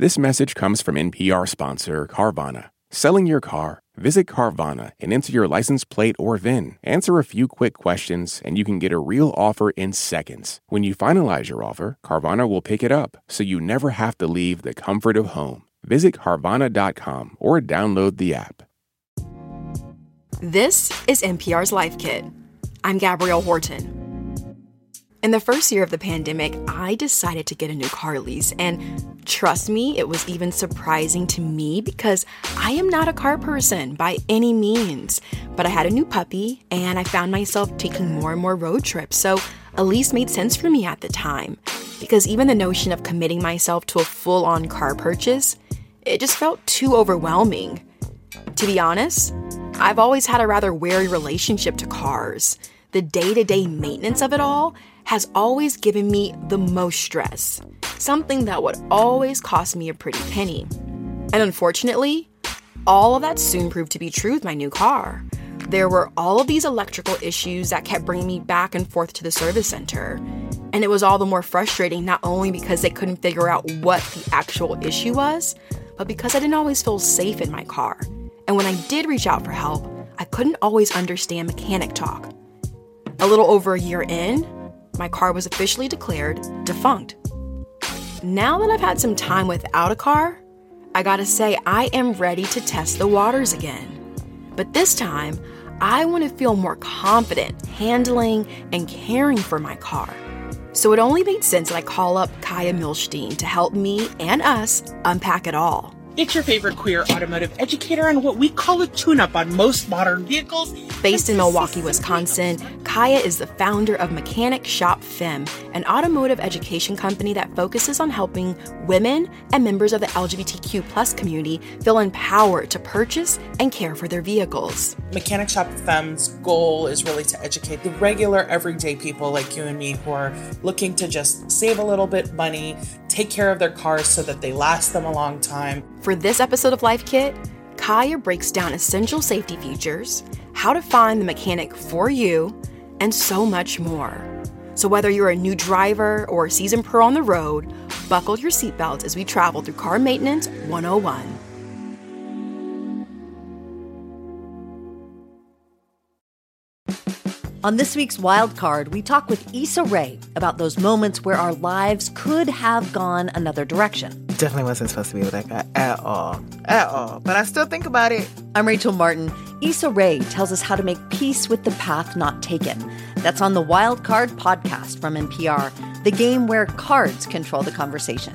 This message comes from NPR sponsor Carvana. Selling your car? Visit Carvana and enter your license plate or VIN. Answer a few quick questions, and you can get a real offer in seconds. When you finalize your offer, Carvana will pick it up, so you never have to leave the comfort of home. Visit Carvana.com or download the app. This is NPR's Life Kit. I'm Gabrielle Horton. In the first year of the pandemic, I decided to get a new car lease, and trust me, it was even surprising to me because I am not a car person by any means. But I had a new puppy, and I found myself taking more and more road trips, so a lease made sense for me at the time. Because even the notion of committing myself to a full on car purchase, it just felt too overwhelming. To be honest, I've always had a rather wary relationship to cars. The day to day maintenance of it all has always given me the most stress, something that would always cost me a pretty penny. And unfortunately, all of that soon proved to be true with my new car. There were all of these electrical issues that kept bringing me back and forth to the service center. And it was all the more frustrating not only because they couldn't figure out what the actual issue was, but because I didn't always feel safe in my car. And when I did reach out for help, I couldn't always understand mechanic talk. A little over a year in, my car was officially declared defunct. Now that I've had some time without a car, I gotta say, I am ready to test the waters again. But this time, I want to feel more confident handling and caring for my car. So it only made sense that I call up Kaya Milstein to help me and us unpack it all. It's your favorite queer automotive educator on what we call a tune up on most modern vehicles. Based in Milwaukee, Wisconsin, Kaya is the founder of Mechanic Shop Femme, an automotive education company that focuses on helping women and members of the LGBTQ plus community feel empowered to purchase and care for their vehicles. Mechanic Shop Femme's goal is really to educate the regular, everyday people like you and me who are looking to just save a little bit money, take care of their cars so that they last them a long time. For this episode of Life Kit, Kaya breaks down essential safety features, how to find the mechanic for you, and so much more. So, whether you're a new driver or a seasoned pro on the road, buckle your seatbelts as we travel through Car Maintenance 101. On this week's Wild Card, we talk with Issa Rae about those moments where our lives could have gone another direction. Definitely wasn't supposed to be with that guy at all. At all. But I still think about it. I'm Rachel Martin. Issa Rae tells us how to make peace with the path not taken. That's on the Wild Card podcast from NPR, the game where cards control the conversation.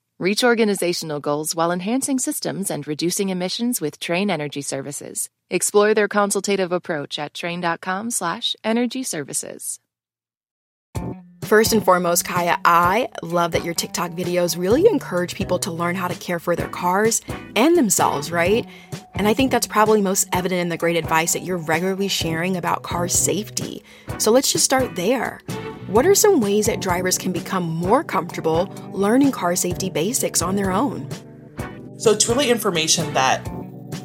Reach organizational goals while enhancing systems and reducing emissions with Trane Energy Services. Explore their consultative approach at trane.com/energy services. First and foremost, Kaya, I love that your TikTok videos really encourage people to learn how to care for their cars and themselves, right? And I think that's probably most evident in the great advice that you're regularly sharing about car safety. So let's just start there. What are some ways that drivers can become more comfortable learning car safety basics on their own? So it's really information that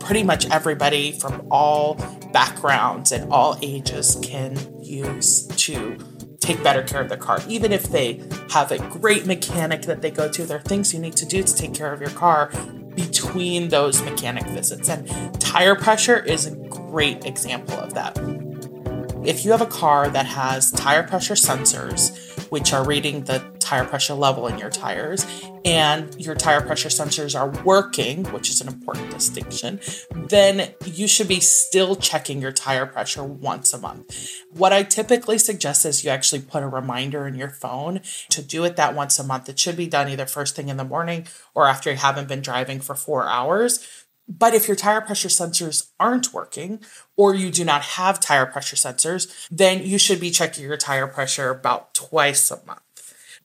pretty much everybody from all backgrounds and all ages can use to take better care of their car. Even if they have a great mechanic that they go to, there are things you need to do to take care of your car between those mechanic visits. And tire pressure is a great example of that. If you have a car that has tire pressure sensors, which are reading the tire pressure level in your tires, and your tire pressure sensors are working, which is an important distinction, then you should be still checking your tire pressure once a month. What I typically suggest is you actually put a reminder in your phone to do it that once a month. It should be done either first thing in the morning or after you haven't been driving for four hours but if your tire pressure sensors aren't working or you do not have tire pressure sensors, then you should be checking your tire pressure about twice a month.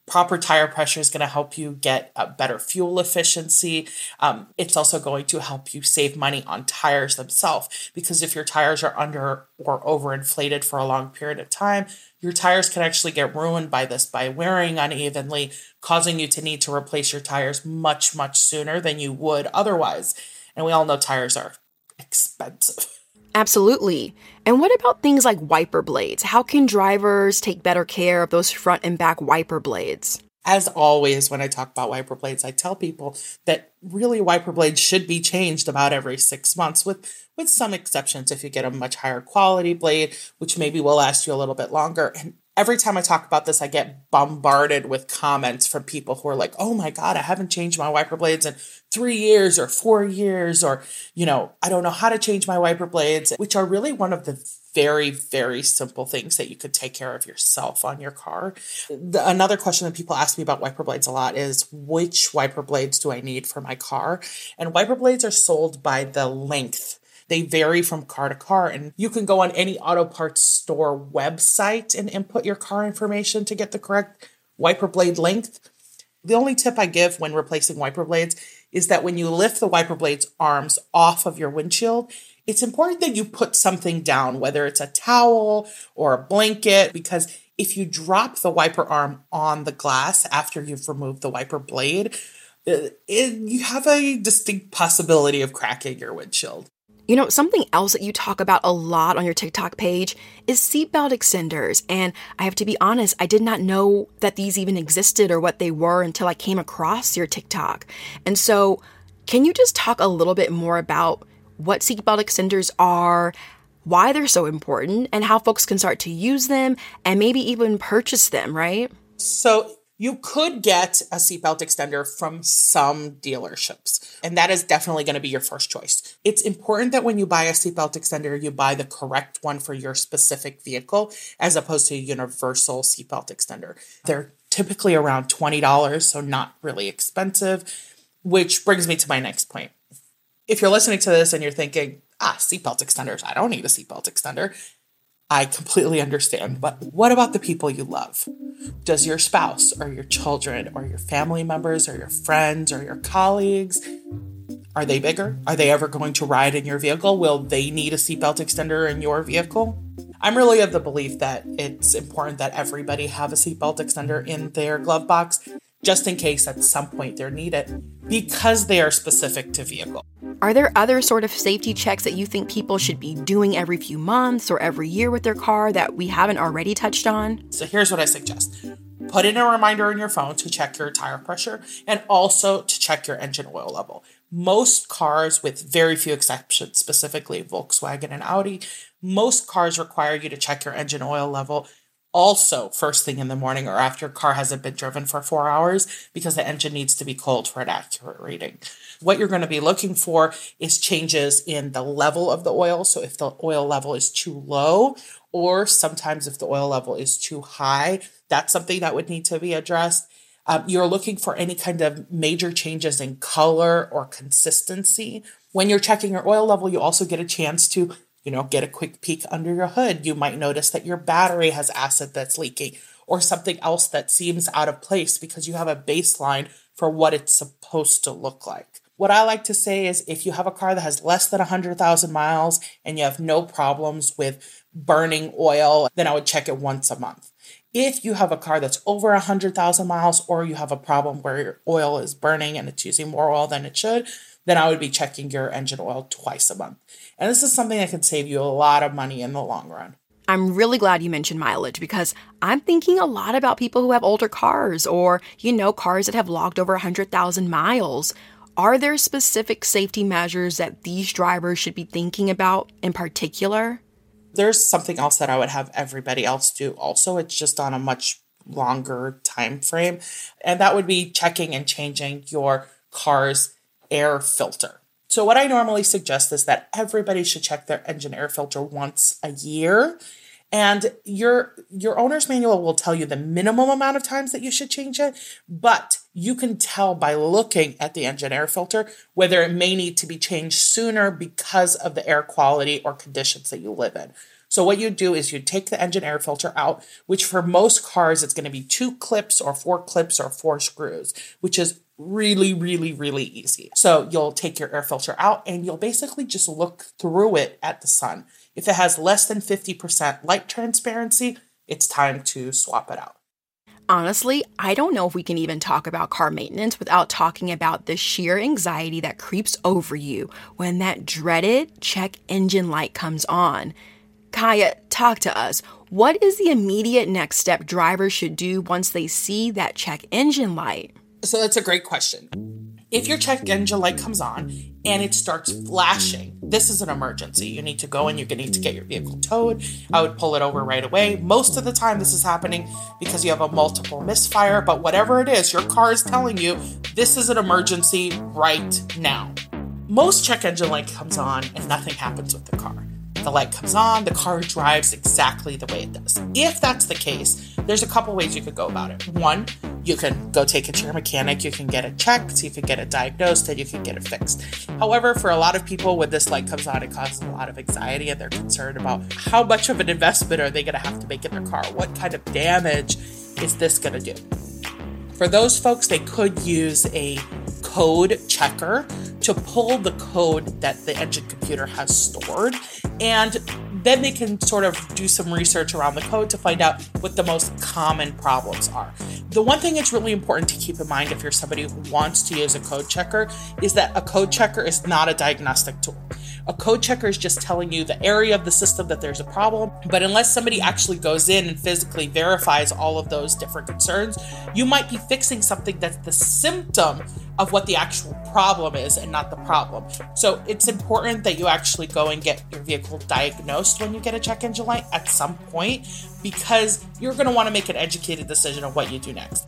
Proper tire pressure is going to help you get a better fuel efficiency. Um, it's also going to help you save money on tires themselves because if your tires are under or overinflated for a long period of time, your tires can actually get ruined by this by wearing unevenly, causing you to need to replace your tires much, much sooner than you would otherwise. And we all know tires are expensive. Absolutely. And what about things like wiper blades? How can drivers take better care of those front and back wiper blades? As always, when I talk about wiper blades, I tell people that really wiper blades should be changed about every six months, with, with some exceptions if you get a much higher quality blade, which maybe will last you a little bit longer. And every time I talk about this, I get bombarded with comments from people who are like, oh my God, I haven't changed my wiper blades in three years or four years, or, you know, I don't know how to change my wiper blades, which are really one of the very, very simple things that you could take care of yourself on your car. The, another question that people ask me about wiper blades a lot is which wiper blades do I need for my car? And wiper blades are sold by the length they vary from car to car, and you can go on any auto parts store website and input your car information to get the correct wiper blade length. The only tip I give when replacing wiper blades is that when you lift the wiper blade's arms off of your windshield, it's important that you put something down, whether it's a towel or a blanket, because if you drop the wiper arm on the glass after you've removed the wiper blade, it, uh, you have a distinct possibility of cracking your windshield. You know, something else that you talk about a lot on your TikTok page is seatbelt extenders. And I have to be honest, I did not know that these even existed or what they were until I came across your TikTok. And so, can you just talk a little bit more about what seatbelt extenders are, why they're so important, and how folks can start to use them and maybe even purchase them, right? So, you could get a seatbelt extender from some dealerships, and that is definitely going to be your first choice. It's important that when you buy a seatbelt extender, you buy the correct one for your specific vehicle as opposed to a universal seatbelt extender. They're typically around $20, so not really expensive, which brings me to my next point. If you're listening to this and you're thinking, ah, seatbelt extenders, I don't need a seatbelt extender. I completely understand. But what about the people you love? Does your spouse or your children or your family members or your friends or your colleagues are they bigger? Are they ever going to ride in your vehicle? Will they need a seatbelt extender in your vehicle? I'm really of the belief that it's important that everybody have a seatbelt extender in their glove box just in case at some point they're needed because they are specific to vehicle. Are there other sort of safety checks that you think people should be doing every few months or every year with their car that we haven't already touched on? So here's what I suggest. Put in a reminder on your phone to check your tire pressure and also to check your engine oil level. Most cars, with very few exceptions, specifically Volkswagen and Audi, most cars require you to check your engine oil level also first thing in the morning or after a car hasn't been driven for four hours because the engine needs to be cold for an accurate reading. What you're going to be looking for is changes in the level of the oil. So if the oil level is too low, or sometimes if the oil level is too high, that's something that would need to be addressed. Um, you're looking for any kind of major changes in color or consistency. When you're checking your oil level, you also get a chance to you know, get a quick peek under your hood. You might notice that your battery has acid that's leaking or something else that seems out of place because you have a baseline for what it's supposed to look like. What I like to say is if you have a car that has less than 100,000 miles and you have no problems with burning oil, then I would check it once a month. If you have a car that's over 100,000 miles or you have a problem where your oil is burning and it's using more oil than it should, then I would be checking your engine oil twice a month. And this is something that can save you a lot of money in the long run. I'm really glad you mentioned mileage because I'm thinking a lot about people who have older cars or, you know, cars that have logged over 100,000 miles. Are there specific safety measures that these drivers should be thinking about in particular? There's something else that I would have everybody else do also. It's just on a much longer time frame. And that would be checking and changing your car's air filter. So, what I normally suggest is that everybody should check their engine air filter once a year. And your your owner's manual will tell you the minimum amount of times that you should change it, but you can tell by looking at the engine air filter whether it may need to be changed sooner because of the air quality or conditions that you live in. So what you do is you take the engine air filter out, which for most cars it's going to be two clips or four clips or four screws, which is really, really, really easy. So you'll take your air filter out and you'll basically just look through it at the sun. If it has less than 50% light transparency, it's time to swap it out. Honestly, I don't know if we can even talk about car maintenance without talking about the sheer anxiety that creeps over you when that dreaded check engine light comes on. Kaya, talk to us. What is the immediate next step drivers should do once they see that check engine light? So that's a great question. If your check engine light comes on and it starts flashing, this is an emergency. You need to go and to need to get your vehicle towed. I would pull it over right away. Most of the time, this is happening because you have a multiple misfire, but whatever it is, your car is telling you this is an emergency right now. Most check engine light comes on and nothing happens with the car. The light comes on, the car drives exactly the way it does. If that's the case, there's a couple ways you could go about it. One, you can go take it to your mechanic, you can get it checked, you can get it diagnosed, and you can get it fixed. However, for a lot of people, when this light comes on, it causes a lot of anxiety and they're concerned about how much of an investment are they going to have to make in their car? What kind of damage is this going to do? For those folks, they could use a code checker to pull the code that the engine computer has stored. And then they can sort of do some research around the code to find out what the most common problems are. The one thing that's really important to keep in mind if you're somebody who wants to use a code checker is that a code checker is not a diagnostic tool. A code checker is just telling you the area of the system that there's a problem. But unless somebody actually goes in and physically verifies all of those different concerns, you might be fixing something that's the symptom of what the actual problem is and not the problem. So it's important that you actually go and get your vehicle diagnosed when you get a check engine light at some point because you're going to want to make an educated decision of what you do next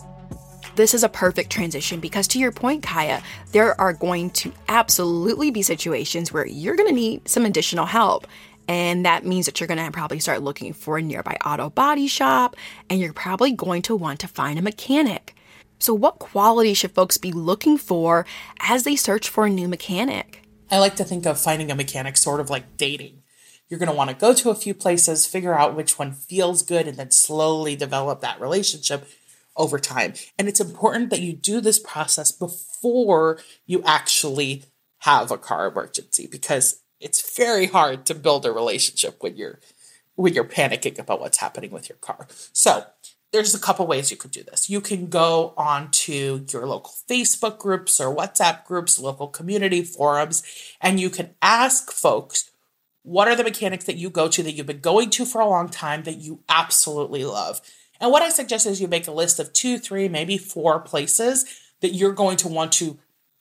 this is a perfect transition because, to your point, Kaya, there are going to absolutely be situations where you're going to need some additional help. And that means that you're going to probably start looking for a nearby auto body shop and you're probably going to want to find a mechanic. So, what quality should folks be looking for as they search for a new mechanic? I like to think of finding a mechanic sort of like dating. You're going to want to go to a few places, figure out which one feels good, and then slowly develop that relationship over time. And it's important that you do this process before you actually have a car emergency because it's very hard to build a relationship when you're when you're panicking about what's happening with your car. So, there's a couple ways you could do this. You can go onto your local Facebook groups or WhatsApp groups, local community forums, and you can ask folks what are the mechanics that you go to that you've been going to for a long time that you absolutely love and what I suggest is you make a list of two, three, maybe four places that you're going to want to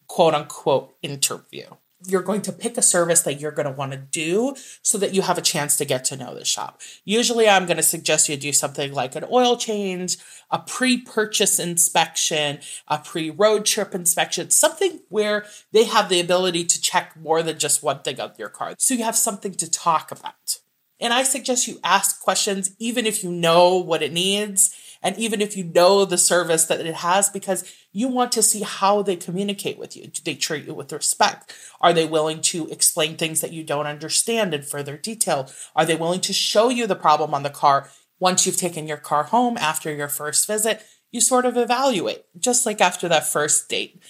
quote unquote interview. You're going to pick a service that you're going to want to do so that you have a chance to get to know the shop. Usually, I'm going to suggest you do something like an oil change, a pre purchase inspection, a pre road trip inspection, something where they have the ability to check more than just one thing on your car. So you have something to talk about. And I suggest you ask questions even if you know what it needs and even if you know the service that it has because you want to see how they communicate with you. Do they treat you with respect? Are they willing to explain things that you don't understand in further detail? Are they willing to show you the problem on the car once you've taken your car home after your first visit? You sort of evaluate, just like after that first date,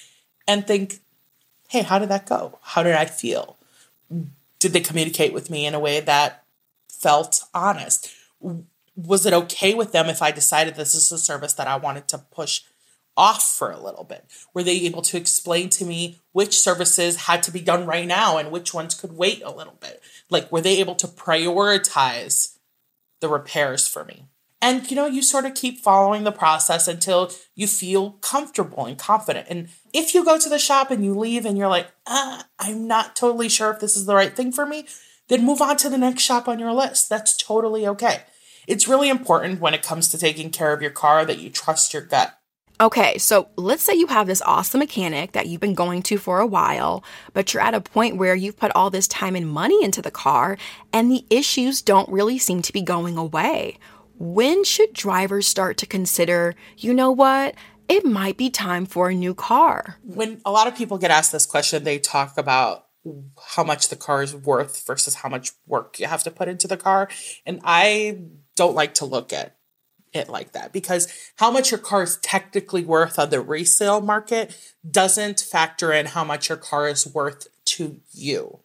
and think, hey, how did that go? How did I feel? Did they communicate with me in a way that felt honest. Was it okay with them if I decided this is a service that I wanted to push off for a little bit? Were they able to explain to me which services had to be done right now and which ones could wait a little bit? Like, were they able to prioritize the repairs for me? And you know, you sort of keep following the process until you feel comfortable and confident. And if you go to the shop and you leave and you're like, ah, I'm not totally sure if this is the right thing for me, then move on to the next shop on your list. That's totally okay. It's really important when it comes to taking care of your car that you trust your gut. Okay, so let's say you have this awesome mechanic that you've been going to for a while, but you're at a point where you've put all this time and money into the car and the issues don't really seem to be going away. When should drivers start to consider, you know what, it might be time for a new car? When a lot of people get asked this question, they talk about how much the car is worth versus how much work you have to put into the car. And I don't like to look at it like that because how much your car is technically worth on the resale market doesn't factor in how much your car is worth to you.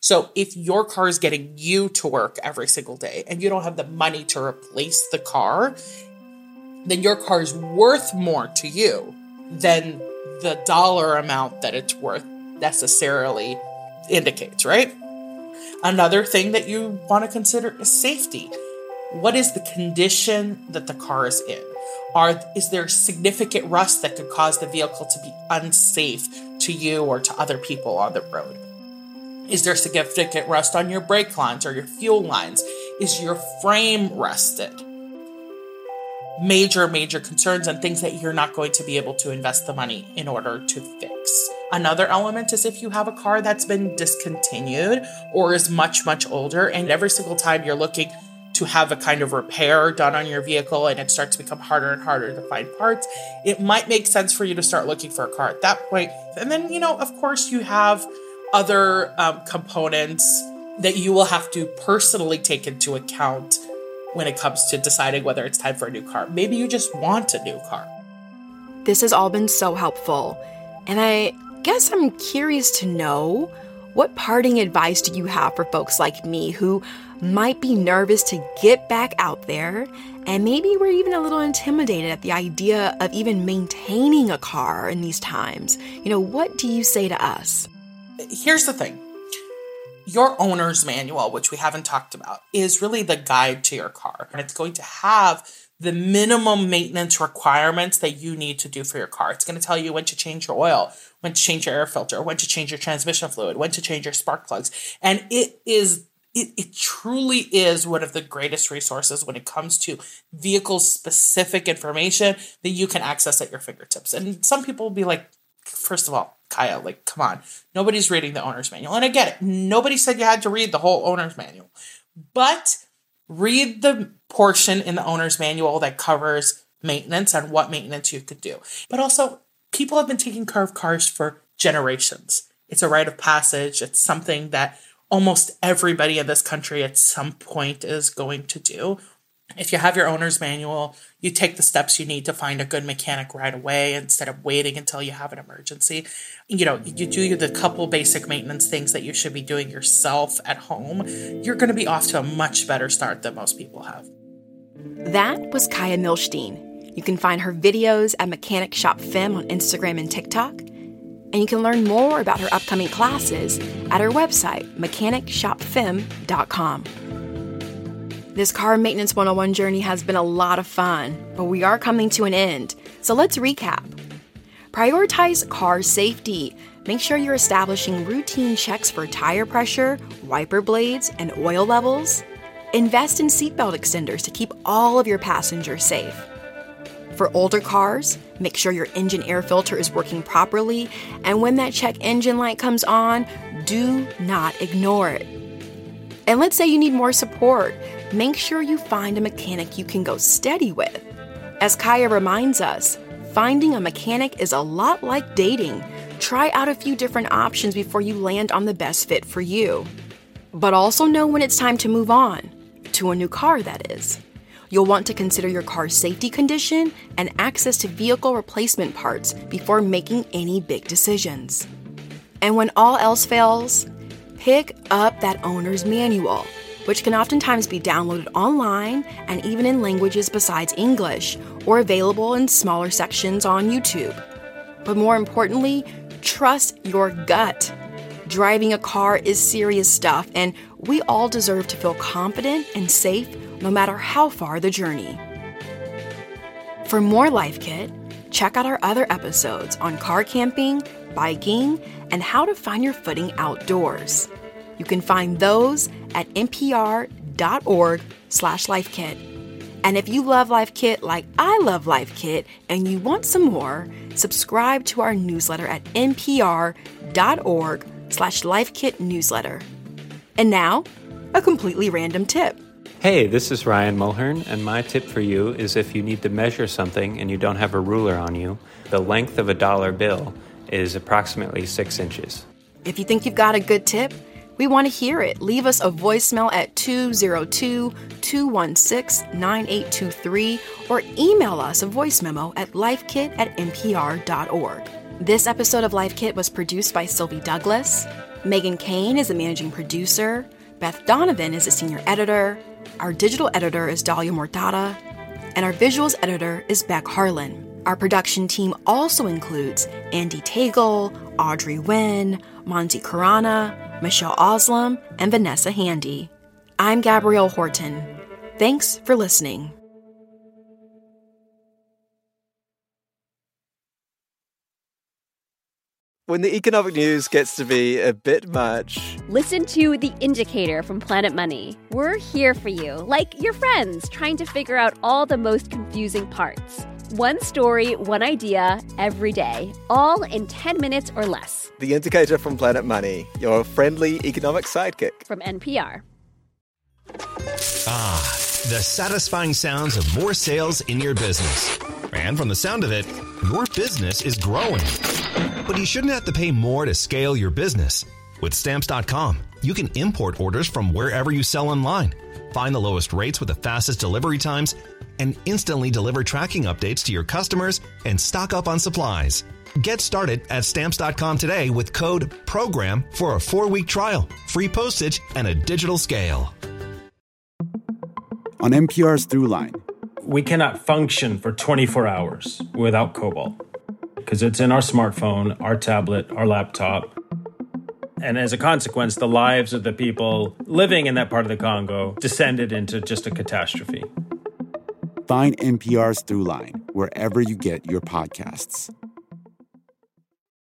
So if your car is getting you to work every single day and you don't have the money to replace the car, then your car is worth more to you than the dollar amount that it's worth necessarily indicates, right? Another thing that you want to consider is safety. What is the condition that the car is in? Are is there significant rust that could cause the vehicle to be unsafe to you or to other people on the road? Is there significant rust on your brake lines or your fuel lines? Is your frame rusted? Major, major concerns and things that you're not going to be able to invest the money in order to fix. Another element is if you have a car that's been discontinued or is much, much older, and every single time you're looking to have a kind of repair done on your vehicle and it starts to become harder and harder to find parts, it might make sense for you to start looking for a car at that point. And then, you know, of course, you have other um, components that you will have to personally take into account when it comes to deciding whether it's time for a new car. Maybe you just want a new car. This has all been so helpful. And I guess I'm curious to know what parting advice do you have for folks like me who might be nervous to get back out there and maybe we're even a little intimidated at the idea of even maintaining a car in these times? You know, what do you say to us? Here's the thing your owner's manual, which we haven't talked about, is really the guide to your car. And it's going to have the minimum maintenance requirements that you need to do for your car. It's going to tell you when to change your oil, when to change your air filter, when to change your transmission fluid, when to change your spark plugs. And it is it, it truly is one of the greatest resources when it comes to vehicle specific information that you can access at your fingertips. And some people will be like, first of all, Kaya, like, come on. Nobody's reading the owner's manual. And I get it. Nobody said you had to read the whole owner's manual. But read the portion in the owner's manual that covers maintenance and what maintenance you could do. But also, people have been taking care of cars for generations. It's a rite of passage. It's something that almost everybody in this country at some point is going to do if you have your owner's manual, you take the steps you need to find a good mechanic right away instead of waiting until you have an emergency. You know, you do the couple basic maintenance things that you should be doing yourself at home. You're going to be off to a much better start than most people have. That was Kaya Milstein. You can find her videos at Mechanic Shop Femme on Instagram and TikTok. And you can learn more about her upcoming classes at her website, mechanicshopfemme.com. This car maintenance 101 journey has been a lot of fun, but we are coming to an end. So let's recap. Prioritize car safety. Make sure you're establishing routine checks for tire pressure, wiper blades, and oil levels. Invest in seatbelt extenders to keep all of your passengers safe. For older cars, make sure your engine air filter is working properly, and when that check engine light comes on, do not ignore it. And let's say you need more support make sure you find a mechanic you can go steady with. As Kaya reminds us, finding a mechanic is a lot like dating. Try out a few different options before you land on the best fit for you. But also know when it's time to move on. To a new car, that is. You'll want to consider your car's safety condition and access to vehicle replacement parts before making any big decisions. And when all else fails, pick up that owner's manual which can oftentimes be downloaded online and even in languages besides English, or available in smaller sections on YouTube. But more importantly, trust your gut. Driving a car is serious stuff, and we all deserve to feel confident and safe no matter how far the journey. For more Life Kit, check out our other episodes on car camping, biking, and how to find your footing outdoors. You can find those at npr.org slash lifekit. And if you love Life Kit like I love Life Kit and you want some more, subscribe to our newsletter at npr.org slash lifekit newsletter. And now, a completely random tip. Hey, this is Ryan Mulhern, and my tip for you is if you need to measure something and you don't have a ruler on you, the length of a dollar bill is approximately six inches. If you think you've got a good tip, we want to hear it. Leave us a voicemail at 202 216 9823 or email us a voice memo at lifekit at npr.org. This episode of Life Kit was produced by Sylvie Douglas. Meghan Keane is the managing producer. Beth Donovan is the senior editor. Our digital editor is Dahlia Mortada. And our visuals editor is Beck Harlan. Our production team also includes Andy Tagle, Audrey Nguyen, Mansee Khurana, Michelle Aslam, and Vanessa Handy. I'm Gabrielle Horton. Thanks for listening. When the economic news gets to be a bit much, Listen to The Indicator from Planet Money. We're here for you, like your friends, trying to figure out all the most confusing parts. One story, one idea, every day, all in 10 minutes or less. the indicator from Planet Money, your friendly economic sidekick. From NPR. Ah, the satisfying sounds of more sales in your business. And from the sound of it, your business is growing. But you shouldn't have to pay more to scale your business. With stamps.com, you can import orders from wherever you sell online, find the lowest rates with the fastest delivery times, and instantly deliver tracking updates to your customers and stock up on supplies. Get started at stamps.com today with code PROGRAM for a four week trial, free postage, and a digital scale. On NPR's Throughline, We cannot function for 24 hours without cobalt because it's in our smartphone, our tablet, our laptop. And as a consequence, the lives of the people living in that part of the Congo descended into just a catastrophe. find NPR's Throughline wherever you get your podcasts.